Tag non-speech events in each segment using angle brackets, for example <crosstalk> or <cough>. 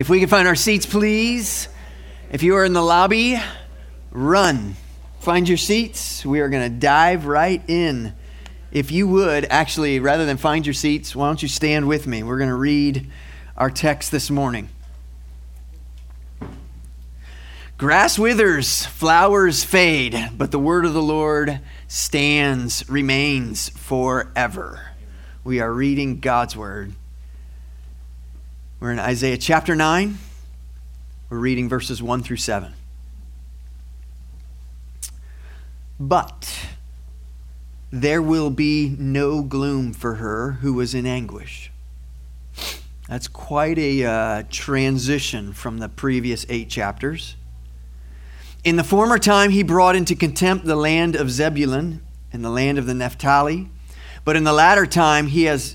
If we can find our seats, please. If you are in the lobby, run. Find your seats. We are going to dive right in. If you would, actually, rather than find your seats, why don't you stand with me? We're going to read our text this morning. Grass withers, flowers fade, but the word of the Lord stands, remains forever. We are reading God's word. We're in Isaiah chapter 9. We're reading verses 1 through 7. But there will be no gloom for her who was in anguish. That's quite a uh, transition from the previous eight chapters. In the former time, he brought into contempt the land of Zebulun and the land of the Naphtali. But in the latter time, he has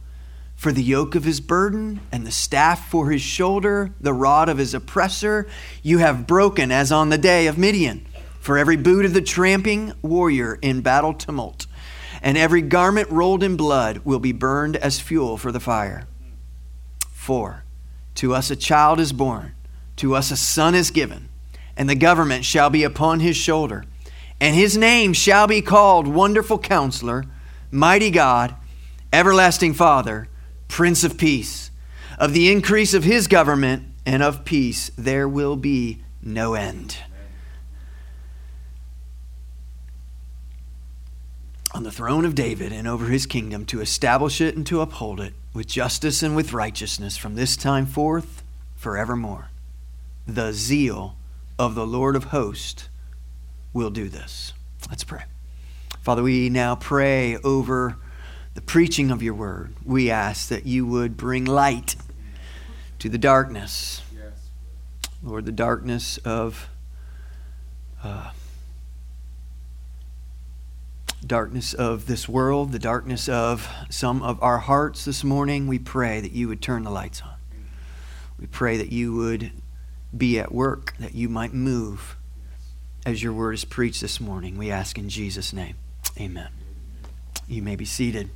For the yoke of his burden and the staff for his shoulder, the rod of his oppressor, you have broken as on the day of Midian. For every boot of the tramping warrior in battle tumult, and every garment rolled in blood will be burned as fuel for the fire. For to us a child is born, to us a son is given, and the government shall be upon his shoulder, and his name shall be called Wonderful Counselor, Mighty God, Everlasting Father Prince of Peace. Of the increase of his government and of peace, there will be no end. On the throne of David and over his kingdom, to establish it and to uphold it with justice and with righteousness from this time forth forevermore. The zeal of the Lord of hosts will do this. Let's pray. Father, we now pray over the preaching of your word, we ask that you would bring light to the darkness. Lord, the darkness of uh, darkness of this world, the darkness of some of our hearts this morning, we pray that you would turn the lights on. We pray that you would be at work, that you might move as your word is preached this morning. We ask in Jesus' name. Amen. You may be seated.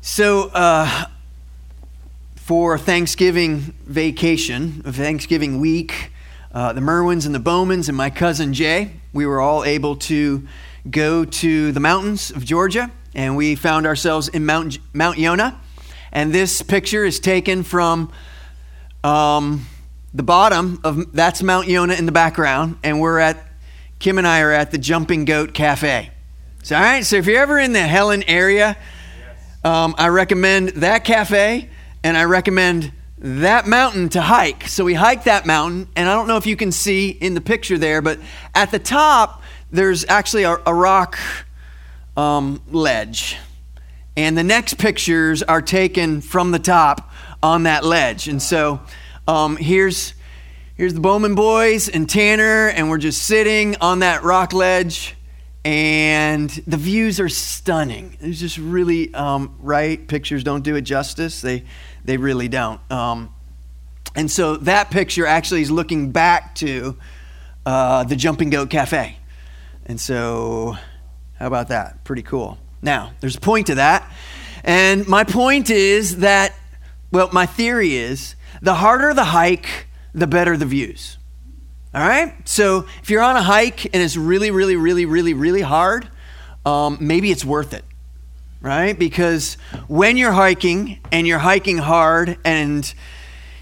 So, uh, for Thanksgiving vacation, Thanksgiving week, uh, the Merwins and the Bowmans and my cousin Jay, we were all able to go to the mountains of Georgia, and we found ourselves in Mount, Mount Yonah. And this picture is taken from um, the bottom of that's Mount Yonah in the background, and we're at Kim and I are at the Jumping Goat Cafe. So, all right, so if you're ever in the Helen area, um, I recommend that cafe and I recommend that mountain to hike. So we hiked that mountain, and I don't know if you can see in the picture there, but at the top, there's actually a, a rock um, ledge. And the next pictures are taken from the top on that ledge. And so um, here's, here's the Bowman boys and Tanner, and we're just sitting on that rock ledge and the views are stunning. It's just really um, right. Pictures don't do it justice. They they really don't. Um, and so that picture actually is looking back to uh, the Jumping Goat Cafe. And so, how about that? Pretty cool. Now, there's a point to that. And my point is that, well, my theory is the harder the hike, the better the views. All right? So if you're on a hike and it's really, really, really, really, really hard, um, maybe it's worth it, right? Because when you're hiking and you're hiking hard and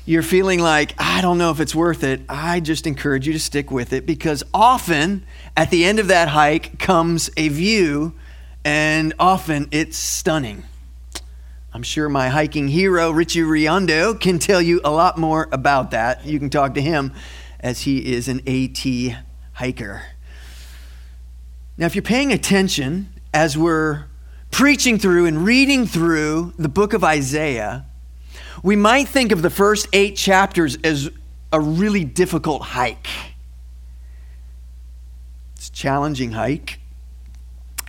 you're feeling like, I don't know if it's worth it, I just encourage you to stick with it because often at the end of that hike comes a view and often it's stunning. I'm sure my hiking hero, Richie Riondo, can tell you a lot more about that. You can talk to him as he is an AT hiker. Now, if you're paying attention as we're preaching through and reading through the book of Isaiah, we might think of the first eight chapters as a really difficult hike. It's a challenging hike.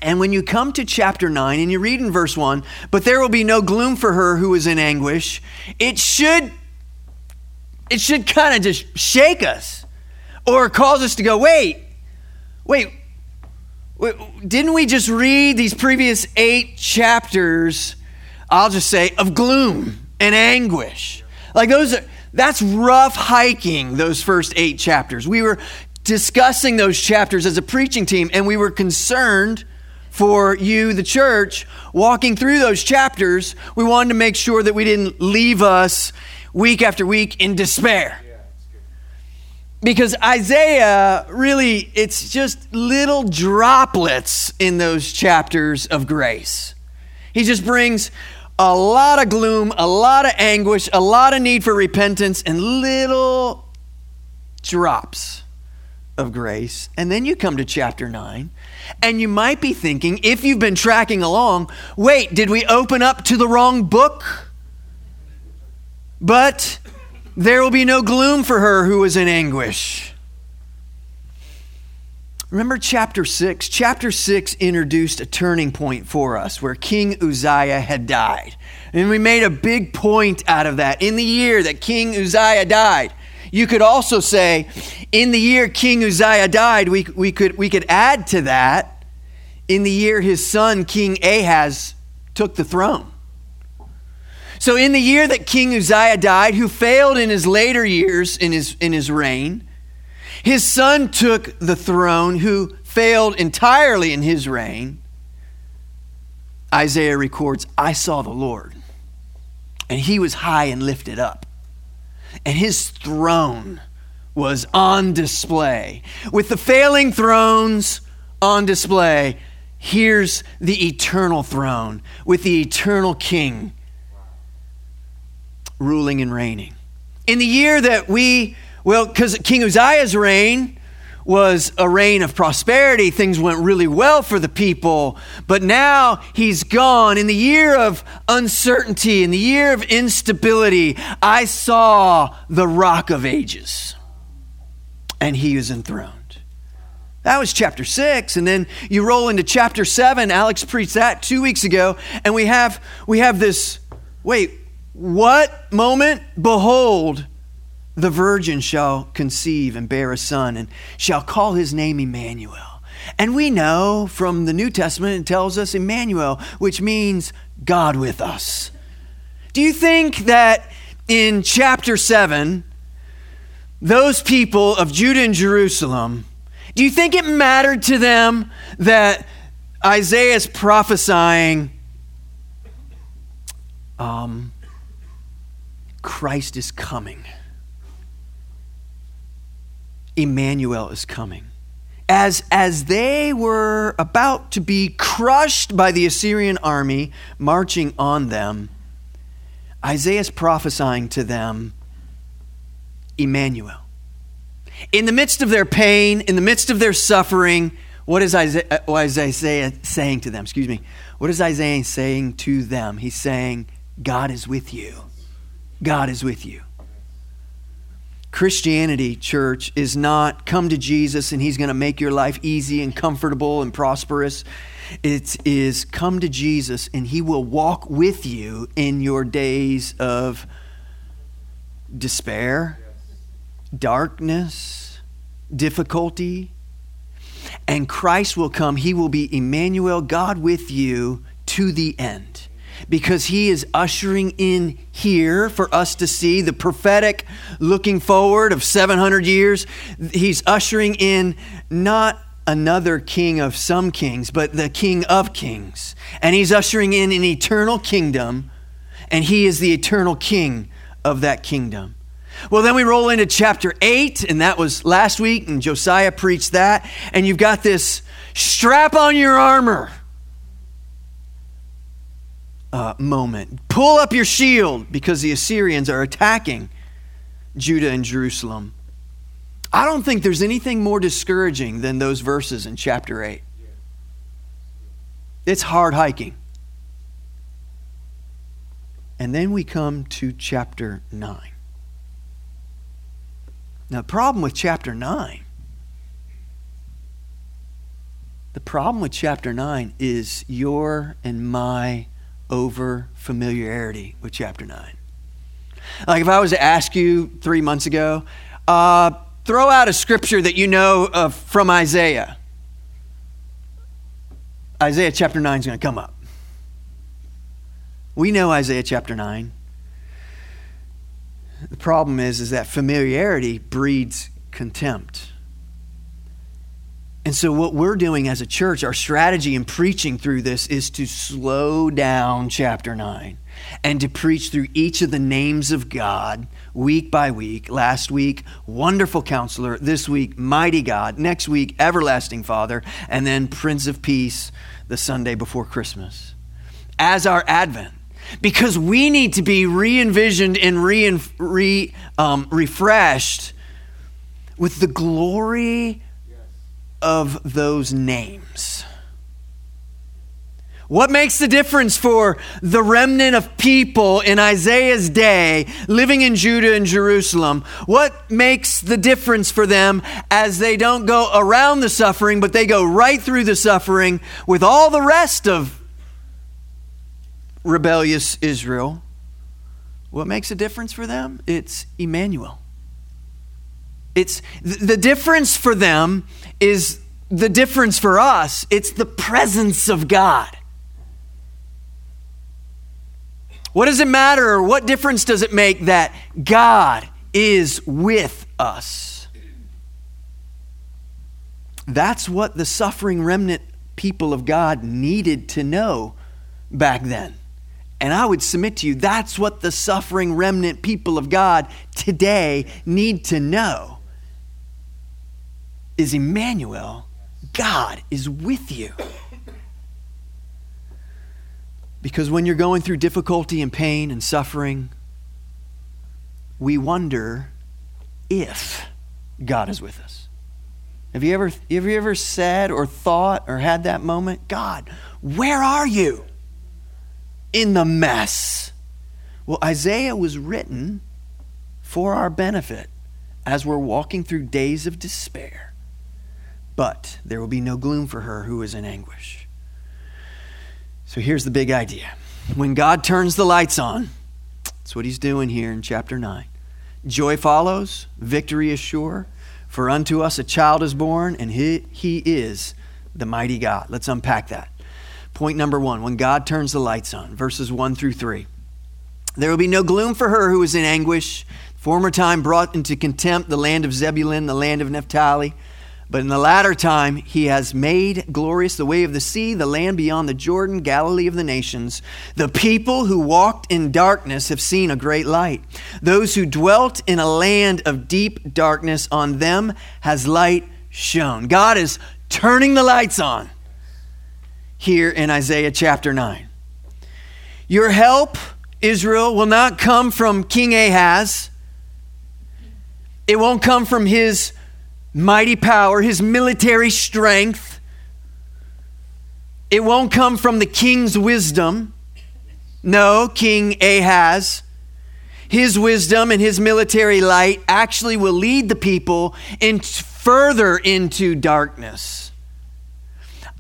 And when you come to chapter 9 and you read in verse 1, but there will be no gloom for her who is in anguish, it should it should kind of just shake us or cause us to go, wait, wait, wait, didn't we just read these previous eight chapters, I'll just say, of gloom and anguish? Like those are, that's rough hiking, those first eight chapters. We were discussing those chapters as a preaching team, and we were concerned for you, the church, walking through those chapters. We wanted to make sure that we didn't leave us week after week in despair. Because Isaiah really, it's just little droplets in those chapters of grace. He just brings a lot of gloom, a lot of anguish, a lot of need for repentance, and little drops of grace. And then you come to chapter 9, and you might be thinking, if you've been tracking along, wait, did we open up to the wrong book? But there will be no gloom for her who is in anguish. Remember chapter 6? Chapter 6 introduced a turning point for us where King Uzziah had died. And we made a big point out of that. In the year that King Uzziah died, you could also say, in the year King Uzziah died, we, we, could, we could add to that, in the year his son, King Ahaz, took the throne. So, in the year that King Uzziah died, who failed in his later years in his, in his reign, his son took the throne, who failed entirely in his reign. Isaiah records, I saw the Lord, and he was high and lifted up, and his throne was on display. With the failing thrones on display, here's the eternal throne with the eternal king ruling and reigning. In the year that we, well, because King Uzziah's reign was a reign of prosperity, things went really well for the people, but now he's gone. In the year of uncertainty, in the year of instability, I saw the rock of ages, and he is enthroned. That was chapter six. And then you roll into chapter seven. Alex preached that two weeks ago. And we have we have this, wait, what moment? Behold, the virgin shall conceive and bear a son, and shall call his name Emmanuel. And we know from the New Testament, it tells us Emmanuel, which means God with us. Do you think that in chapter 7, those people of Judah and Jerusalem, do you think it mattered to them that Isaiah is prophesying um, Christ is coming. Emmanuel is coming. As, as they were about to be crushed by the Assyrian army marching on them, Isaiah is prophesying to them Emmanuel. In the midst of their pain, in the midst of their suffering, what is Isaiah, uh, what is Isaiah saying to them? Excuse me. What is Isaiah saying to them? He's saying, God is with you. God is with you. Christianity, church, is not come to Jesus and he's going to make your life easy and comfortable and prosperous. It is come to Jesus and he will walk with you in your days of despair, darkness, difficulty. And Christ will come. He will be Emmanuel, God with you to the end because he is ushering in here for us to see the prophetic looking forward of 700 years. He's ushering in not another king of some kings, but the king of kings. And he's ushering in an eternal kingdom, and he is the eternal king of that kingdom. Well, then we roll into chapter 8, and that was last week, and Josiah preached that. And you've got this strap on your armor uh, moment. Pull up your shield because the Assyrians are attacking Judah and Jerusalem. I don't think there's anything more discouraging than those verses in chapter 8. It's hard hiking. And then we come to chapter 9. Now, the problem with chapter 9 The problem with chapter 9 is your and my over familiarity with chapter 9. Like if I was to ask you three months ago, uh, throw out a scripture that you know of from Isaiah. Isaiah chapter 9 is going to come up. We know Isaiah chapter 9. The problem is, is that familiarity breeds contempt. And so, what we're doing as a church, our strategy in preaching through this is to slow down chapter 9 and to preach through each of the names of God week by week. Last week, wonderful counselor. This week, mighty God. Next week, everlasting Father. And then Prince of Peace the Sunday before Christmas as our Advent. Because we need to be re envisioned and re, re um, refreshed with the glory of those names. What makes the difference for the remnant of people in Isaiah's day living in Judah and Jerusalem? What makes the difference for them as they don't go around the suffering, but they go right through the suffering with all the rest of rebellious Israel? What makes a difference for them? It's Emmanuel. It's the difference for them is the difference for us. It's the presence of God. What does it matter what difference does it make that God is with us? That's what the suffering remnant people of God needed to know back then. And I would submit to you, that's what the suffering remnant people of God today need to know. Is Emmanuel, God is with you. Because when you're going through difficulty and pain and suffering, we wonder if God is with us. Have you ever, have you ever said or thought or had that moment? God, where are you in the mess? Well, Isaiah was written for our benefit as we're walking through days of despair. But there will be no gloom for her who is in anguish. So here's the big idea when God turns the lights on, that's what he's doing here in chapter 9. Joy follows, victory is sure. For unto us a child is born, and he, he is the mighty God. Let's unpack that. Point number one when God turns the lights on, verses 1 through 3. There will be no gloom for her who is in anguish. Former time brought into contempt the land of Zebulun, the land of Naphtali. But in the latter time, he has made glorious the way of the sea, the land beyond the Jordan, Galilee of the nations. The people who walked in darkness have seen a great light. Those who dwelt in a land of deep darkness, on them has light shone. God is turning the lights on here in Isaiah chapter 9. Your help, Israel, will not come from King Ahaz. It won't come from his mighty power, his military strength. It won't come from the king's wisdom. No, King Ahaz. His wisdom and his military light actually will lead the people in further into darkness.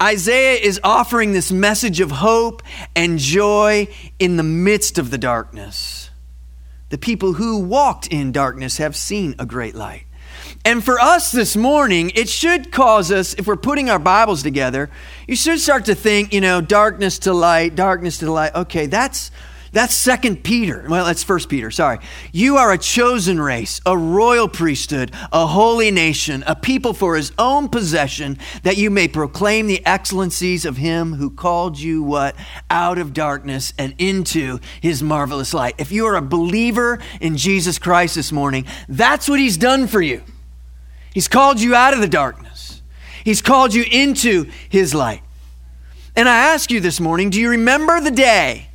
Isaiah is offering this message of hope and joy in the midst of the darkness. The people who walked in darkness have seen a great light. And for us this morning, it should cause us, if we're putting our Bibles together, you should start to think, you know, darkness to light, darkness to light. Okay, that's that's second Peter. Well, that's first Peter, sorry. You are a chosen race, a royal priesthood, a holy nation, a people for his own possession, that you may proclaim the excellencies of him who called you what? Out of darkness and into his marvelous light. If you are a believer in Jesus Christ this morning, that's what he's done for you. He's called you out of the darkness, He's called you into His light. And I ask you this morning do you remember the day?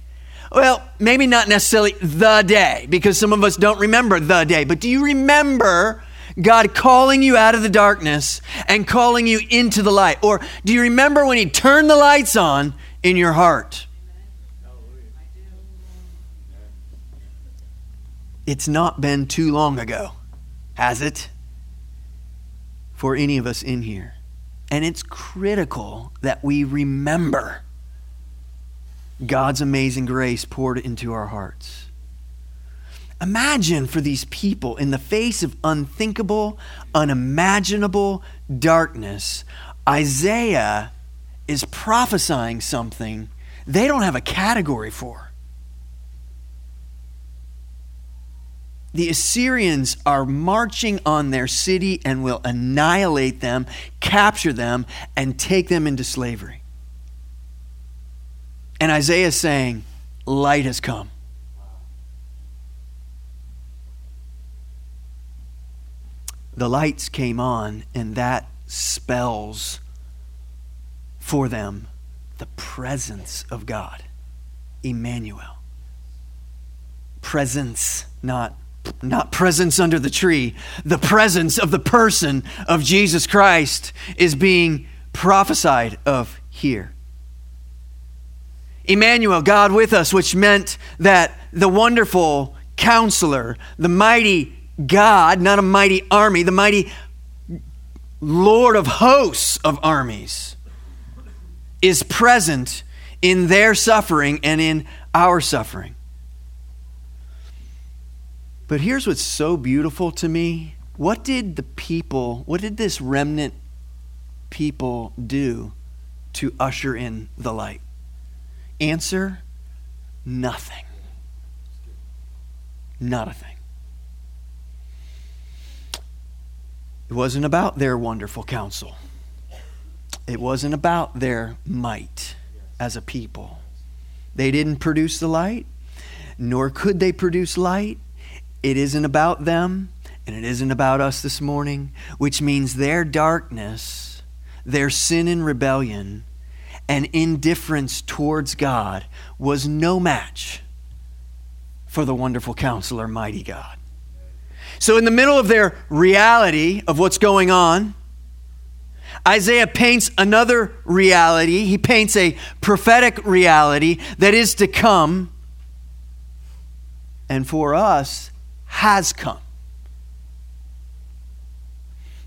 Well, maybe not necessarily the day, because some of us don't remember the day, but do you remember God calling you out of the darkness and calling you into the light? Or do you remember when He turned the lights on in your heart? It's not been too long ago, has it? For any of us in here. And it's critical that we remember God's amazing grace poured into our hearts. Imagine for these people, in the face of unthinkable, unimaginable darkness, Isaiah is prophesying something they don't have a category for. The Assyrians are marching on their city and will annihilate them, capture them, and take them into slavery. And Isaiah is saying, Light has come. The lights came on, and that spells for them the presence of God. Emmanuel. Presence, not not presence under the tree. The presence of the person of Jesus Christ is being prophesied of here. Emmanuel, God with us, which meant that the wonderful counselor, the mighty God, not a mighty army, the mighty Lord of hosts of armies, is present in their suffering and in our suffering. But here's what's so beautiful to me. What did the people, what did this remnant people do to usher in the light? Answer nothing. Not a thing. It wasn't about their wonderful counsel. It wasn't about their might as a people. They didn't produce the light, nor could they produce light. It isn't about them, and it isn't about us this morning, which means their darkness, their sin and rebellion, and indifference towards God was no match for the wonderful counselor, mighty God. So, in the middle of their reality of what's going on, Isaiah paints another reality. He paints a prophetic reality that is to come, and for us, has come.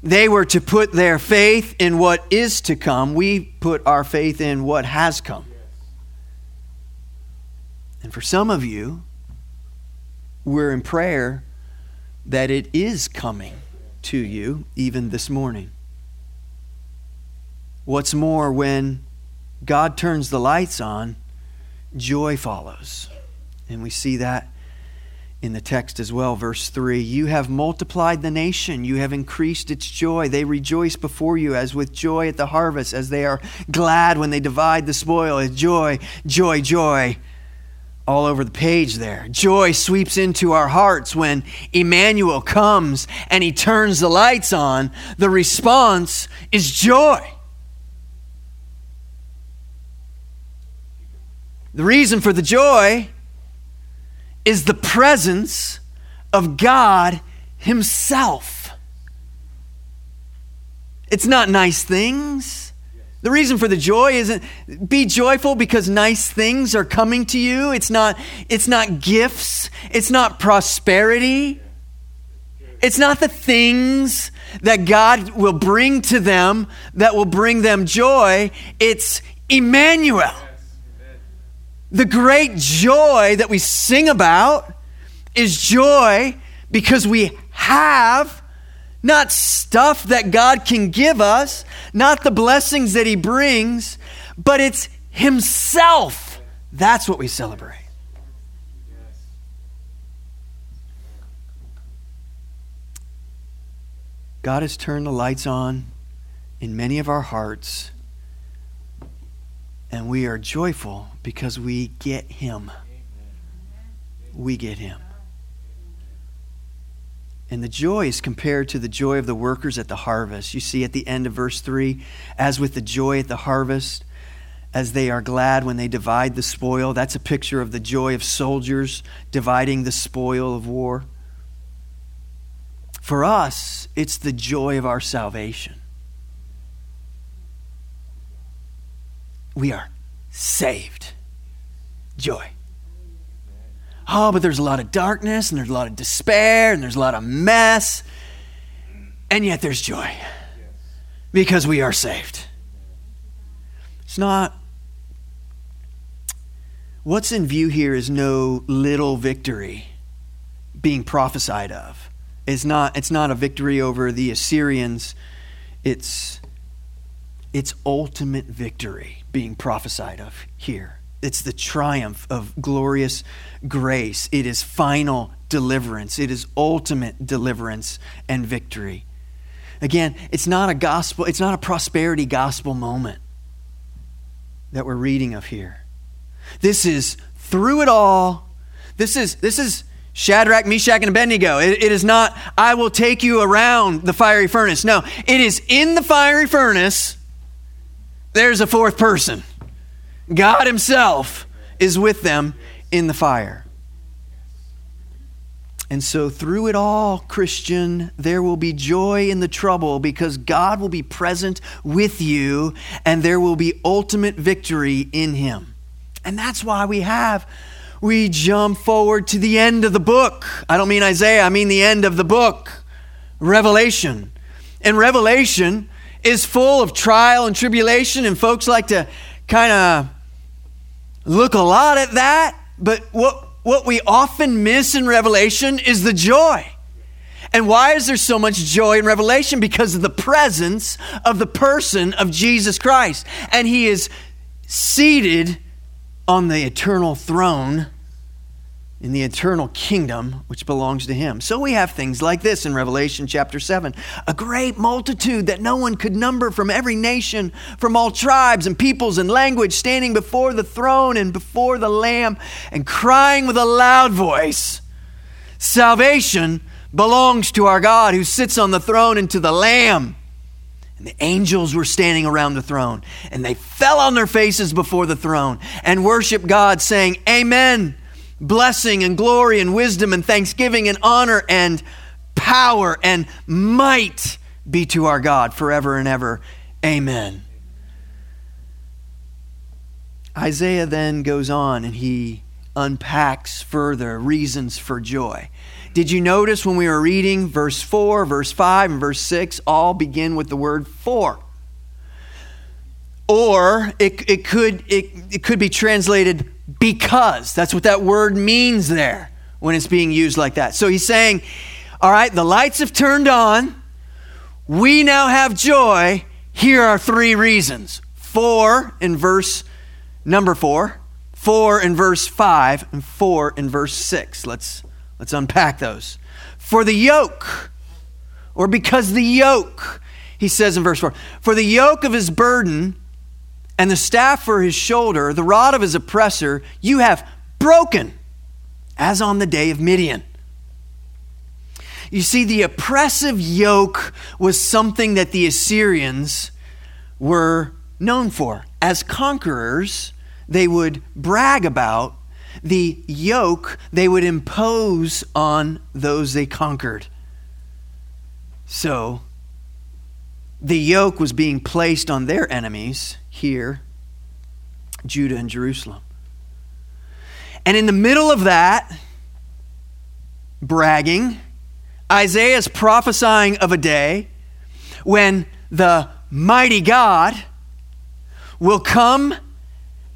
They were to put their faith in what is to come. We put our faith in what has come. And for some of you, we're in prayer that it is coming to you even this morning. What's more, when God turns the lights on, joy follows. And we see that in the text as well, verse 3. You have multiplied the nation, you have increased its joy. They rejoice before you as with joy at the harvest, as they are glad when they divide the spoil. Joy, joy, joy. All over the page there. Joy sweeps into our hearts when Emmanuel comes and he turns the lights on. The response is joy. The reason for the joy is the presence of God Himself. It's not nice things. The reason for the joy isn't be joyful because nice things are coming to you. It's not it's not gifts, it's not prosperity. It's not the things that God will bring to them that will bring them joy. It's Emmanuel the great joy that we sing about is joy because we have not stuff that God can give us, not the blessings that He brings, but it's Himself. That's what we celebrate. God has turned the lights on in many of our hearts and we are joyful because we get Him. We get Him. And the joy is compared to the joy of the workers at the harvest. You see at the end of verse 3 as with the joy at the harvest, as they are glad when they divide the spoil. That's a picture of the joy of soldiers dividing the spoil of war. For us, it's the joy of our salvation. We are saved. Joy. Oh, but there's a lot of darkness and there's a lot of despair and there's a lot of mess. And yet there's joy. because we are saved. It's not. What's in view here is no little victory being prophesied of. It's not, it's not a victory over the Assyrians, it's, it's ultimate victory being prophesied of here. It's the triumph of glorious grace. It is final deliverance. It is ultimate deliverance and victory. Again, it's not a gospel, it's not a prosperity gospel moment that we're reading of here. This is through it all. This is this is Shadrach, Meshach, and Abednego. It, it is not, I will take you around the fiery furnace. No, it is in the fiery furnace, there's a fourth person. God Himself is with them in the fire. And so, through it all, Christian, there will be joy in the trouble because God will be present with you and there will be ultimate victory in Him. And that's why we have, we jump forward to the end of the book. I don't mean Isaiah, I mean the end of the book, Revelation. And Revelation is full of trial and tribulation, and folks like to kind of look a lot at that. But what what we often miss in Revelation is the joy. And why is there so much joy in Revelation? Because of the presence of the person of Jesus Christ. And he is seated on the eternal throne in the eternal kingdom which belongs to him. So we have things like this in Revelation chapter 7 a great multitude that no one could number from every nation, from all tribes and peoples and language, standing before the throne and before the Lamb and crying with a loud voice Salvation belongs to our God who sits on the throne and to the Lamb. And the angels were standing around the throne, and they fell on their faces before the throne and worshiped God, saying, Amen blessing and glory and wisdom and thanksgiving and honor and power and might be to our God forever and ever. Amen. Isaiah then goes on and he unpacks further reasons for joy. Did you notice when we were reading verse 4, verse 5, and verse 6 all begin with the word for? Or it, it, could, it, it could be translated because. That's what that word means there when it's being used like that. So he's saying, All right, the lights have turned on. We now have joy. Here are three reasons. For in verse number four, for in verse five, and for in verse six. Let's, let's unpack those. For the yoke, or because the yoke, he says in verse four, for the yoke of his burden and the staff for his shoulder, the rod of his oppressor, you have broken, as on the day of Midian. You see, the oppressive yoke was something that the Assyrians were known for. As conquerors, they would brag about the yoke they would impose on those they conquered. So, the yoke was being placed on their enemies here, Judah and Jerusalem. And in the middle of that, bragging, Isaiah is prophesying of a day when the mighty God will come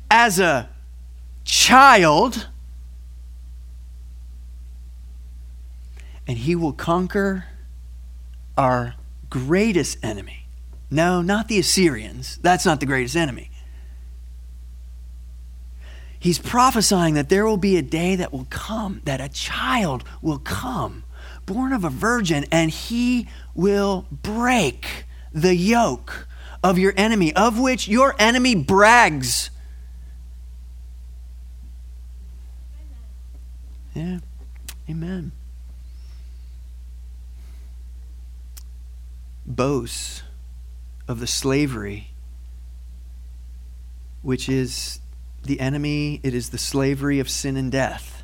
as a child and he will conquer our greatest enemy no, not the Assyrians. That's not the greatest enemy. He's prophesying that there will be a day that will come, that a child will come, born of a virgin, and he will break the yoke of your enemy, of which your enemy brags. Yeah, amen. Boasts of the slavery, which is the enemy, it is the slavery of sin and death.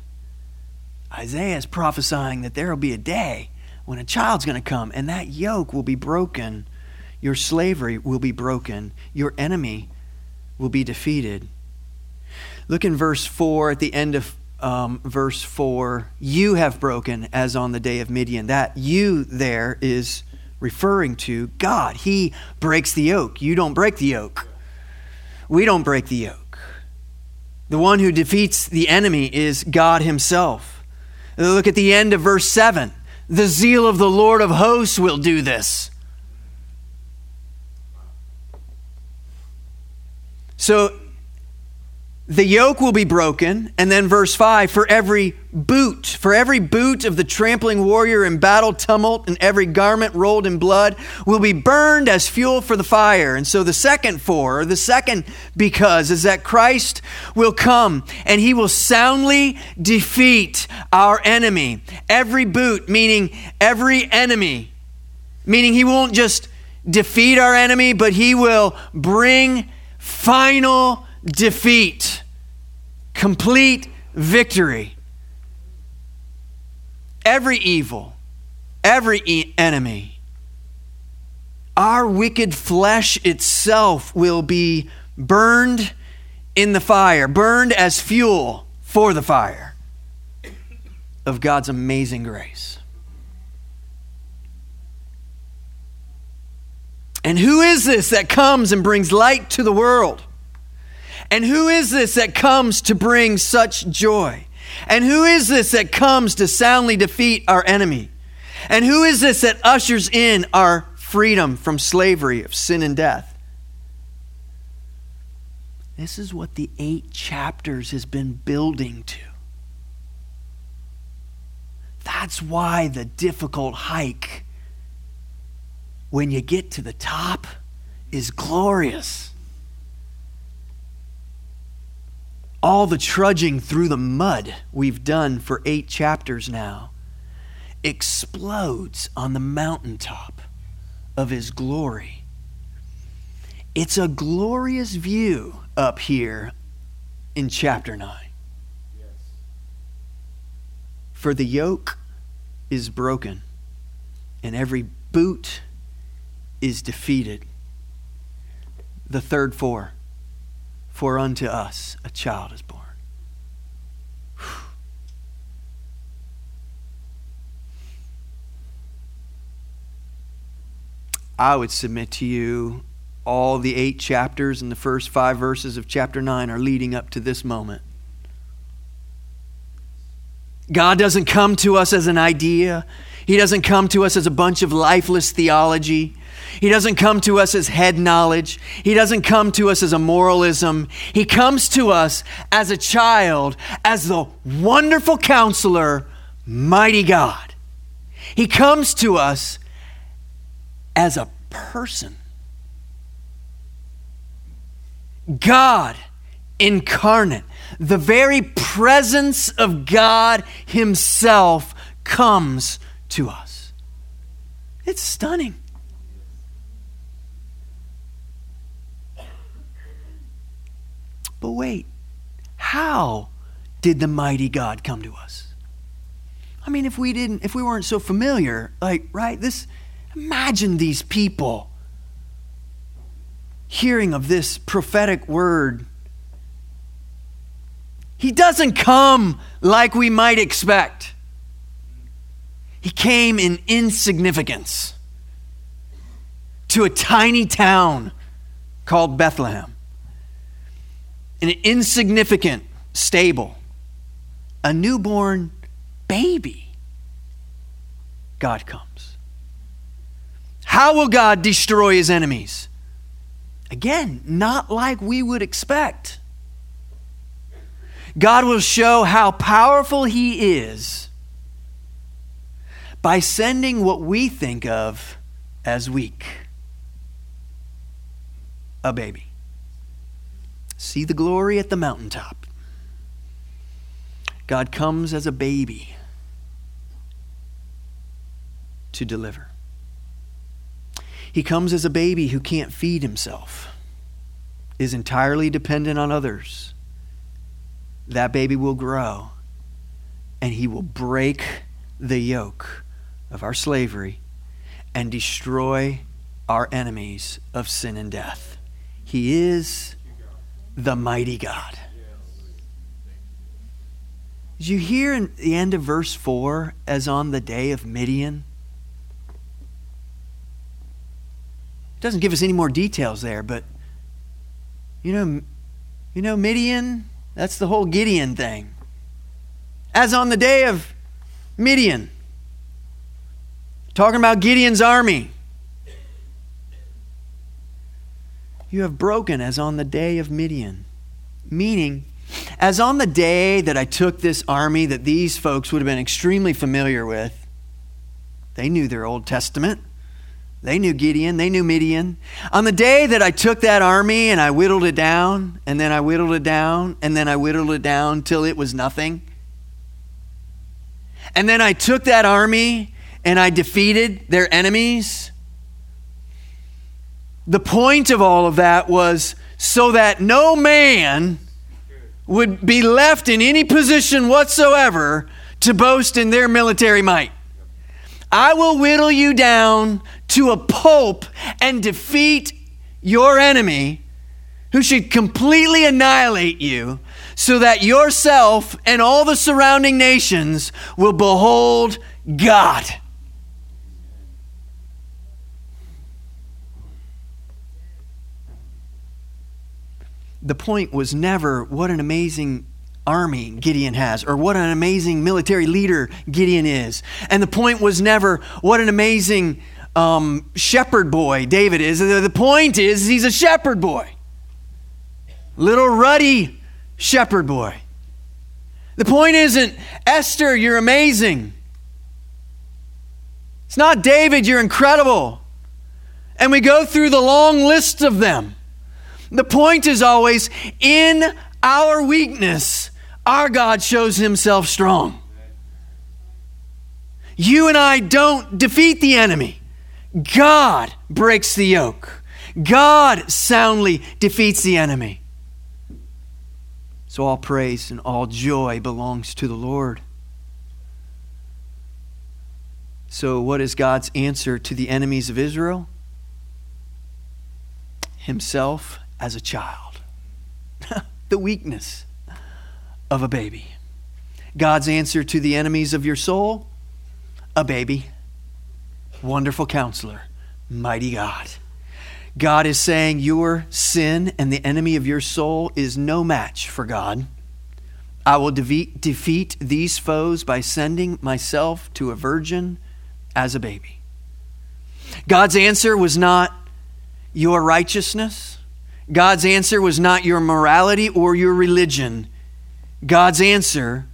Isaiah is prophesying that there will be a day when a child's going to come and that yoke will be broken. Your slavery will be broken. Your enemy will be defeated. Look in verse 4 at the end of um, verse 4 you have broken as on the day of Midian. That you there is referring to God. He breaks the yoke. You don't break the yoke. We don't break the yoke. The one who defeats the enemy is God Himself. Look at the end of verse 7. The zeal of the Lord of hosts will do this. So the yoke will be broken. And then verse 5 for every boot, for every boot of the trampling warrior in battle tumult, and every garment rolled in blood will be burned as fuel for the fire. And so the second for, or the second because, is that Christ will come and he will soundly defeat our enemy. Every boot, meaning every enemy, meaning he won't just defeat our enemy, but he will bring final defeat, complete victory. Every evil, every e- enemy, our wicked flesh itself will be burned in the fire, burned as fuel for the fire of God's amazing grace. And who is this that comes and brings light to the world? And who is this that comes to bring such joy? And who is this that comes to soundly defeat our enemy? And who is this that ushers in our freedom from slavery of sin and death? This is what the eight chapters has been building to. That's why the difficult hike, when you get to the top, is glorious. All the trudging through the mud we've done for eight chapters now explodes on the mountaintop of His glory. It's a glorious view up here in chapter 9. Yes. For the yoke is broken, and every boot is defeated. The third for for unto us a child is born. I would submit to you all the eight chapters and the first five verses of chapter 9 are leading up to this moment. God doesn't come to us as an idea, He doesn't come to us as a bunch of lifeless theology. He doesn't come to us as head knowledge. He doesn't come to us as a moralism. He comes to us as a child, as the wonderful counselor, mighty God. He comes to us as a person. God incarnate, the very presence of God Himself comes to us. It's stunning. But wait, how did the mighty God come to us? I mean, if we didn't, if we weren't so familiar, like, right, this, imagine these people hearing of this prophetic word. He doesn't come like we might expect. He came in insignificance to a tiny town called Bethlehem an insignificant stable, a newborn baby, God comes. How will God destroy his enemies? Again, not like we would expect. God will show how powerful he is by sending what we think of as weak a baby. See the glory at the mountaintop. God comes as a baby to deliver. He comes as a baby who can't feed himself, is entirely dependent on others. That baby will grow, and he will break the yoke of our slavery and destroy our enemies of sin and death. He is the mighty God. Did you hear in the end of verse 4 as on the day of Midian? It doesn't give us any more details there, but you know, you know Midian, that's the whole Gideon thing. As on the day of Midian, talking about Gideon's army. You have broken as on the day of Midian. Meaning, as on the day that I took this army that these folks would have been extremely familiar with, they knew their Old Testament. They knew Gideon, they knew Midian. On the day that I took that army and I whittled it down, and then I whittled it down, and then I whittled it down till it was nothing. And then I took that army and I defeated their enemies. The point of all of that was so that no man would be left in any position whatsoever to boast in their military might. I will whittle you down to a pulp and defeat your enemy who should completely annihilate you so that yourself and all the surrounding nations will behold God. The point was never what an amazing army Gideon has or what an amazing military leader Gideon is. And the point was never what an amazing um, shepherd boy David is. The point is he's a shepherd boy. Little ruddy shepherd boy. The point isn't, Esther, you're amazing. It's not David, you're incredible. And we go through the long list of them. The point is always, in our weakness, our God shows himself strong. You and I don't defeat the enemy. God breaks the yoke. God soundly defeats the enemy. So all praise and all joy belongs to the Lord. So, what is God's answer to the enemies of Israel? Himself as a child. <laughs> the weakness of a baby. God's answer to the enemies of your soul? A baby. Wonderful counselor, mighty God. God is saying your sin and the enemy of your soul is no match for God. I will defeat, defeat these foes by sending myself to a virgin as a baby. God's answer was not your righteousness. God's answer was not your morality or your religion. God's answer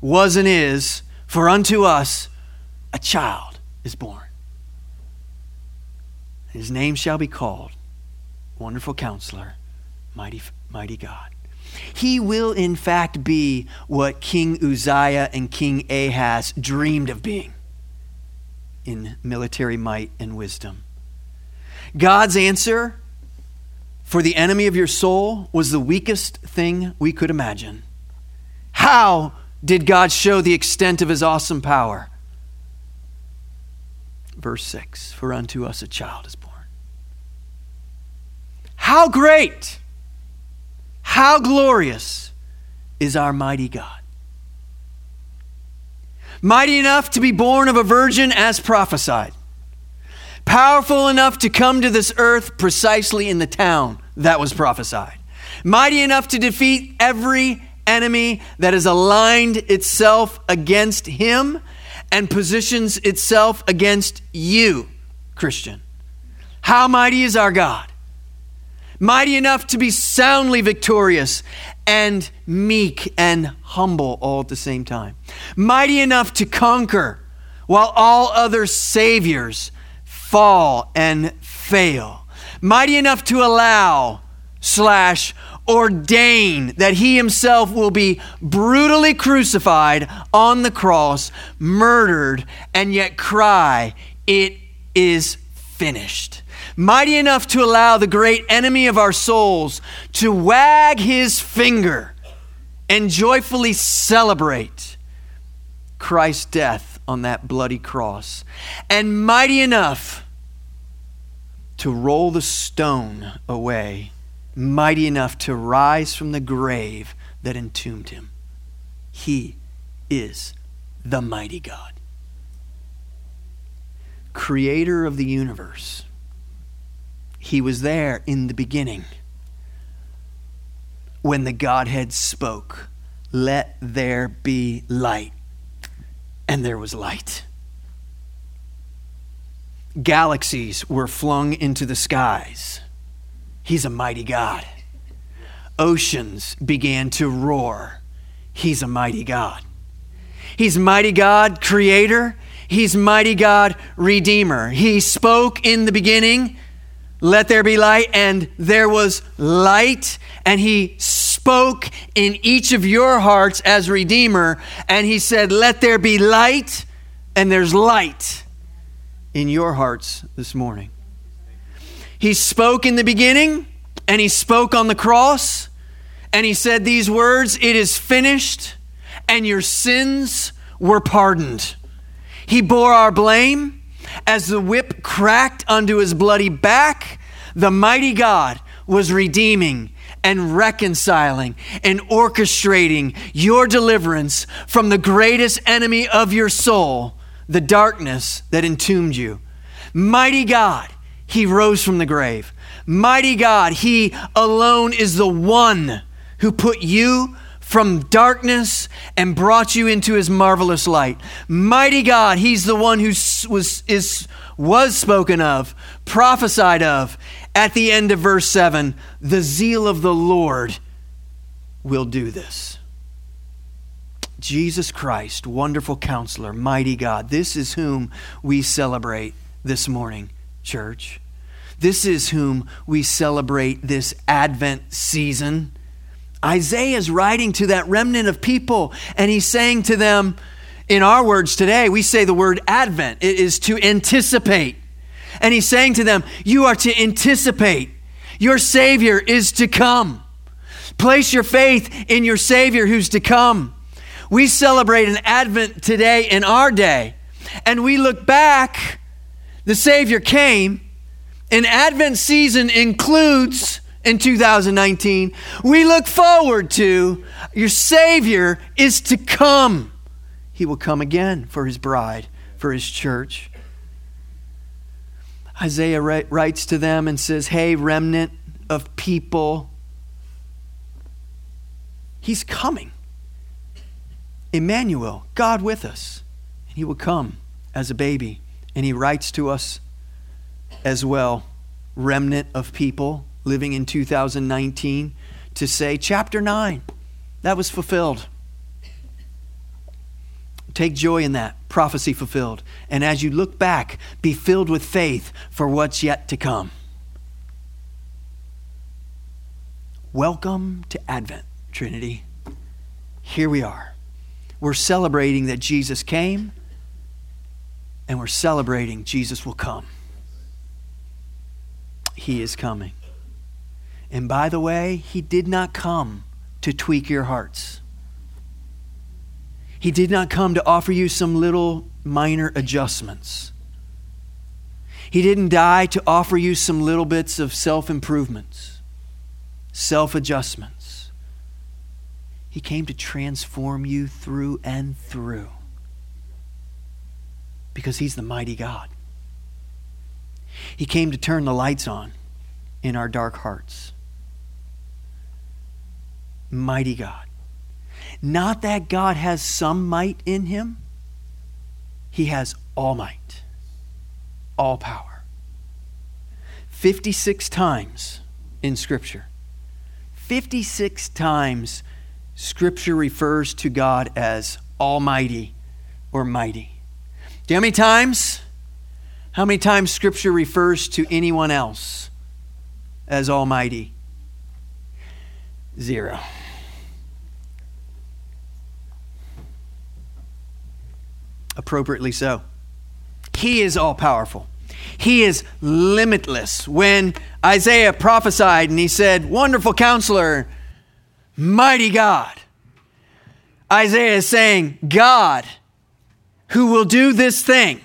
was and is for unto us a child is born. His name shall be called Wonderful Counselor, Mighty, Mighty God. He will, in fact, be what King Uzziah and King Ahaz dreamed of being in military might and wisdom. God's answer for the enemy of your soul was the weakest thing we could imagine. How did God show the extent of his awesome power? Verse 6 For unto us a child is born. How great, how glorious is our mighty God! Mighty enough to be born of a virgin as prophesied, powerful enough to come to this earth precisely in the town that was prophesied, mighty enough to defeat every enemy that has aligned itself against him and positions itself against you, Christian. How mighty is our God? Mighty enough to be soundly victorious and meek and humble all at the same time. Mighty enough to conquer while all other saviors fall and fail. Mighty enough to allow slash ordain that he himself will be brutally crucified on the cross, murdered, and yet cry, It is finished. Mighty enough to allow the great enemy of our souls to wag his finger and joyfully celebrate Christ's death on that bloody cross. And mighty enough to roll the stone away mighty enough to rise from the grave that entombed him. He is the mighty God, creator of the universe, He was there in the beginning when the Godhead spoke, Let there be light. And there was light. Galaxies were flung into the skies. He's a mighty God. Oceans began to roar. He's a mighty God. He's mighty God, creator. He's mighty God, redeemer. He spoke in the beginning, let there be light, and there was light. And he spoke in each of your hearts as redeemer, and he said, let there be light, and there's light in your hearts this morning. He spoke in the beginning, and he spoke on the cross, and he said these words It is finished, and your sins were pardoned. He bore our blame. As the whip cracked unto his bloody back, the mighty God was redeeming and reconciling and orchestrating your deliverance from the greatest enemy of your soul, the darkness that entombed you. Mighty God, He rose from the grave. Mighty God, He alone is the one who put you from darkness and brought you into his marvelous light. Mighty God, he's the one who was, is, was spoken of, prophesied of at the end of verse 7. The zeal of the Lord will do this. Jesus Christ, wonderful counselor, mighty God. This is whom we celebrate this morning, church. This is whom we celebrate this Advent season. Isaiah is writing to that remnant of people, and he's saying to them, in our words today, we say the word Advent. It is to anticipate. And he's saying to them, You are to anticipate. Your Savior is to come. Place your faith in your Savior who's to come. We celebrate an Advent today in our day, and we look back. The Savior came. An Advent season includes in 2019, we look forward to your Savior is to come. He will come again for his bride, for his church. Isaiah writes to them and says, Hey, remnant of people, he's coming. Emmanuel, God with us. And he will come as a baby. And he writes to us as well, remnant of people living in 2019 to say, chapter 9, that was fulfilled. Take joy in that, prophecy fulfilled. And as you look back, be filled with faith for what's yet to come. Welcome to Advent, Trinity. Here we are. We're celebrating that Jesus came, and we're celebrating Jesus will come. He is coming. And by the way, he did not come to tweak your hearts. He did not come to offer you some little minor adjustments. He didn't die to offer you some little bits of self improvements, self adjustments. He came to transform you through and through because He's the mighty God. He came to turn the lights on in our dark hearts mighty God. Not that God has some might in him, he has all might, all power. 56 times in Scripture, 56 times Scripture refers to God as almighty or mighty. Do you know how many times? How many times Scripture refers to anyone else as almighty? Zero. Appropriately so. He is all powerful. He is limitless. When Isaiah prophesied and he said, Wonderful counselor, mighty God, Isaiah is saying, God, who will do this thing,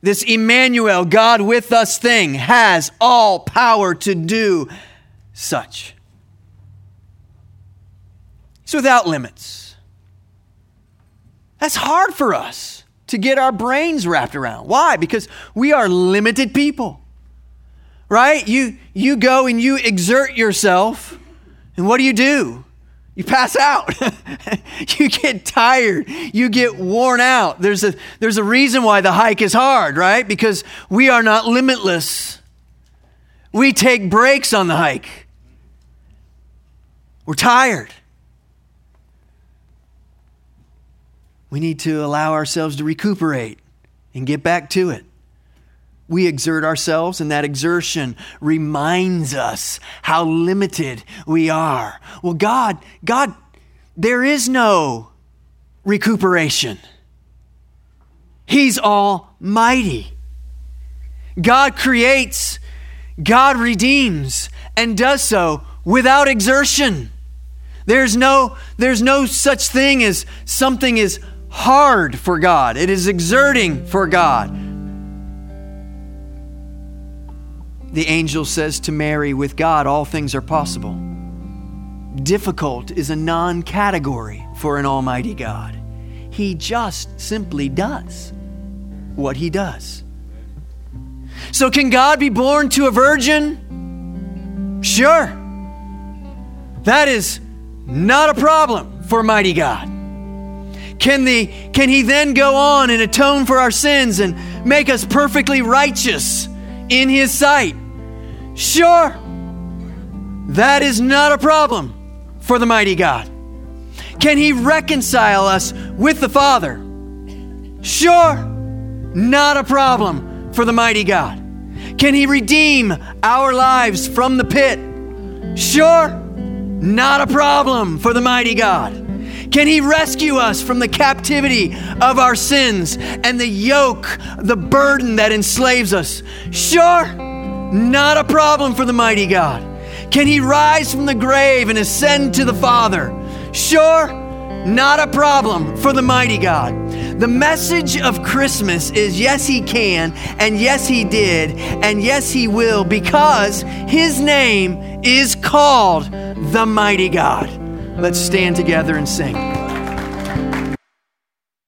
this Emmanuel, God with us thing, has all power to do such. It's without limits. That's hard for us to get our brains wrapped around. Why? Because we are limited people. right? You, you go and you exert yourself, and what do you do? You pass out. <laughs> you get tired. You get worn out. There's a, there's a reason why the hike is hard, right? Because we are not limitless. We take breaks on the hike. We're tired. We need to allow ourselves to recuperate and get back to it. We exert ourselves, and that exertion reminds us how limited we are. Well, God, God, there is no recuperation. He's almighty. God creates, God redeems, and does so without exertion. There's no, there's no such thing as something is hard for God. It is exerting for God. The angel says to Mary, with God, all things are possible. Difficult is a non category for an almighty God. He just simply does what he does. So, can God be born to a virgin? Sure. That is not a problem for mighty God. Can, the, can he then go on and atone for our sins and make us perfectly righteous in his sight? Sure. That is not a problem for the mighty God. Can he reconcile us with the Father? Sure. Not a problem for the mighty God. Can he redeem our lives from the pit? Sure. Not a problem for the mighty God. Can He rescue us from the captivity of our sins and the yoke, the burden that enslaves us? Sure. Not a problem for the mighty God. Can he rise from the grave and ascend to the Father? Sure, not a problem for the mighty God. The message of Christmas is yes, he can, and yes, he did, and yes, he will, because his name is called the mighty God. Let's stand together and sing.